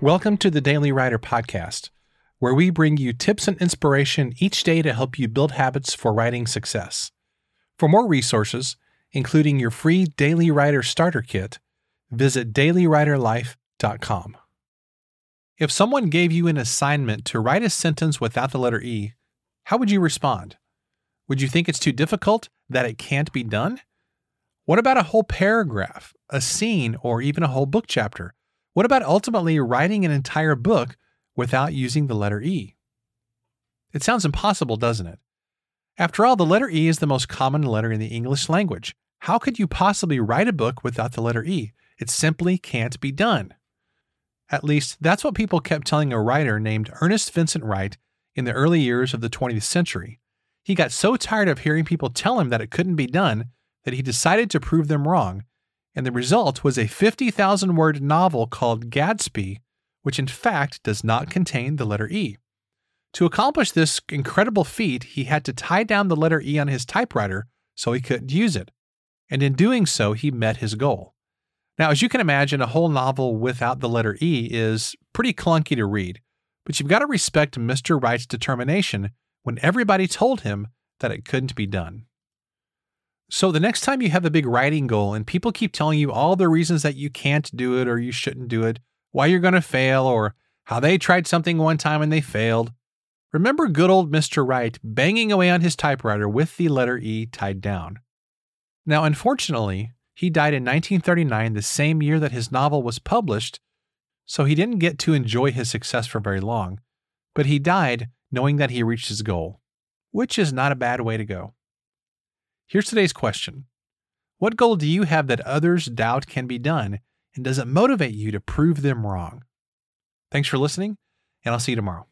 Welcome to the Daily Writer Podcast, where we bring you tips and inspiration each day to help you build habits for writing success. For more resources, including your free Daily Writer Starter Kit, visit dailywriterlife.com. If someone gave you an assignment to write a sentence without the letter E, how would you respond? Would you think it's too difficult, that it can't be done? What about a whole paragraph, a scene, or even a whole book chapter? What about ultimately writing an entire book without using the letter E? It sounds impossible, doesn't it? After all, the letter E is the most common letter in the English language. How could you possibly write a book without the letter E? It simply can't be done. At least, that's what people kept telling a writer named Ernest Vincent Wright in the early years of the 20th century. He got so tired of hearing people tell him that it couldn't be done that he decided to prove them wrong and the result was a 50,000 word novel called Gadsby, which in fact does not contain the letter E. To accomplish this incredible feat, he had to tie down the letter E on his typewriter so he couldn't use it. And in doing so, he met his goal. Now, as you can imagine, a whole novel without the letter E is pretty clunky to read, but you've got to respect Mr. Wright's determination when everybody told him that it couldn't be done. So the next time you have a big writing goal and people keep telling you all the reasons that you can't do it or you shouldn't do it, why you're going to fail, or how they tried something one time and they failed, remember good old Mr. Wright banging away on his typewriter with the letter E tied down. Now, unfortunately, he died in 1939, the same year that his novel was published, so he didn't get to enjoy his success for very long. But he died knowing that he reached his goal, which is not a bad way to go. Here's today's question What goal do you have that others doubt can be done, and does it motivate you to prove them wrong? Thanks for listening, and I'll see you tomorrow.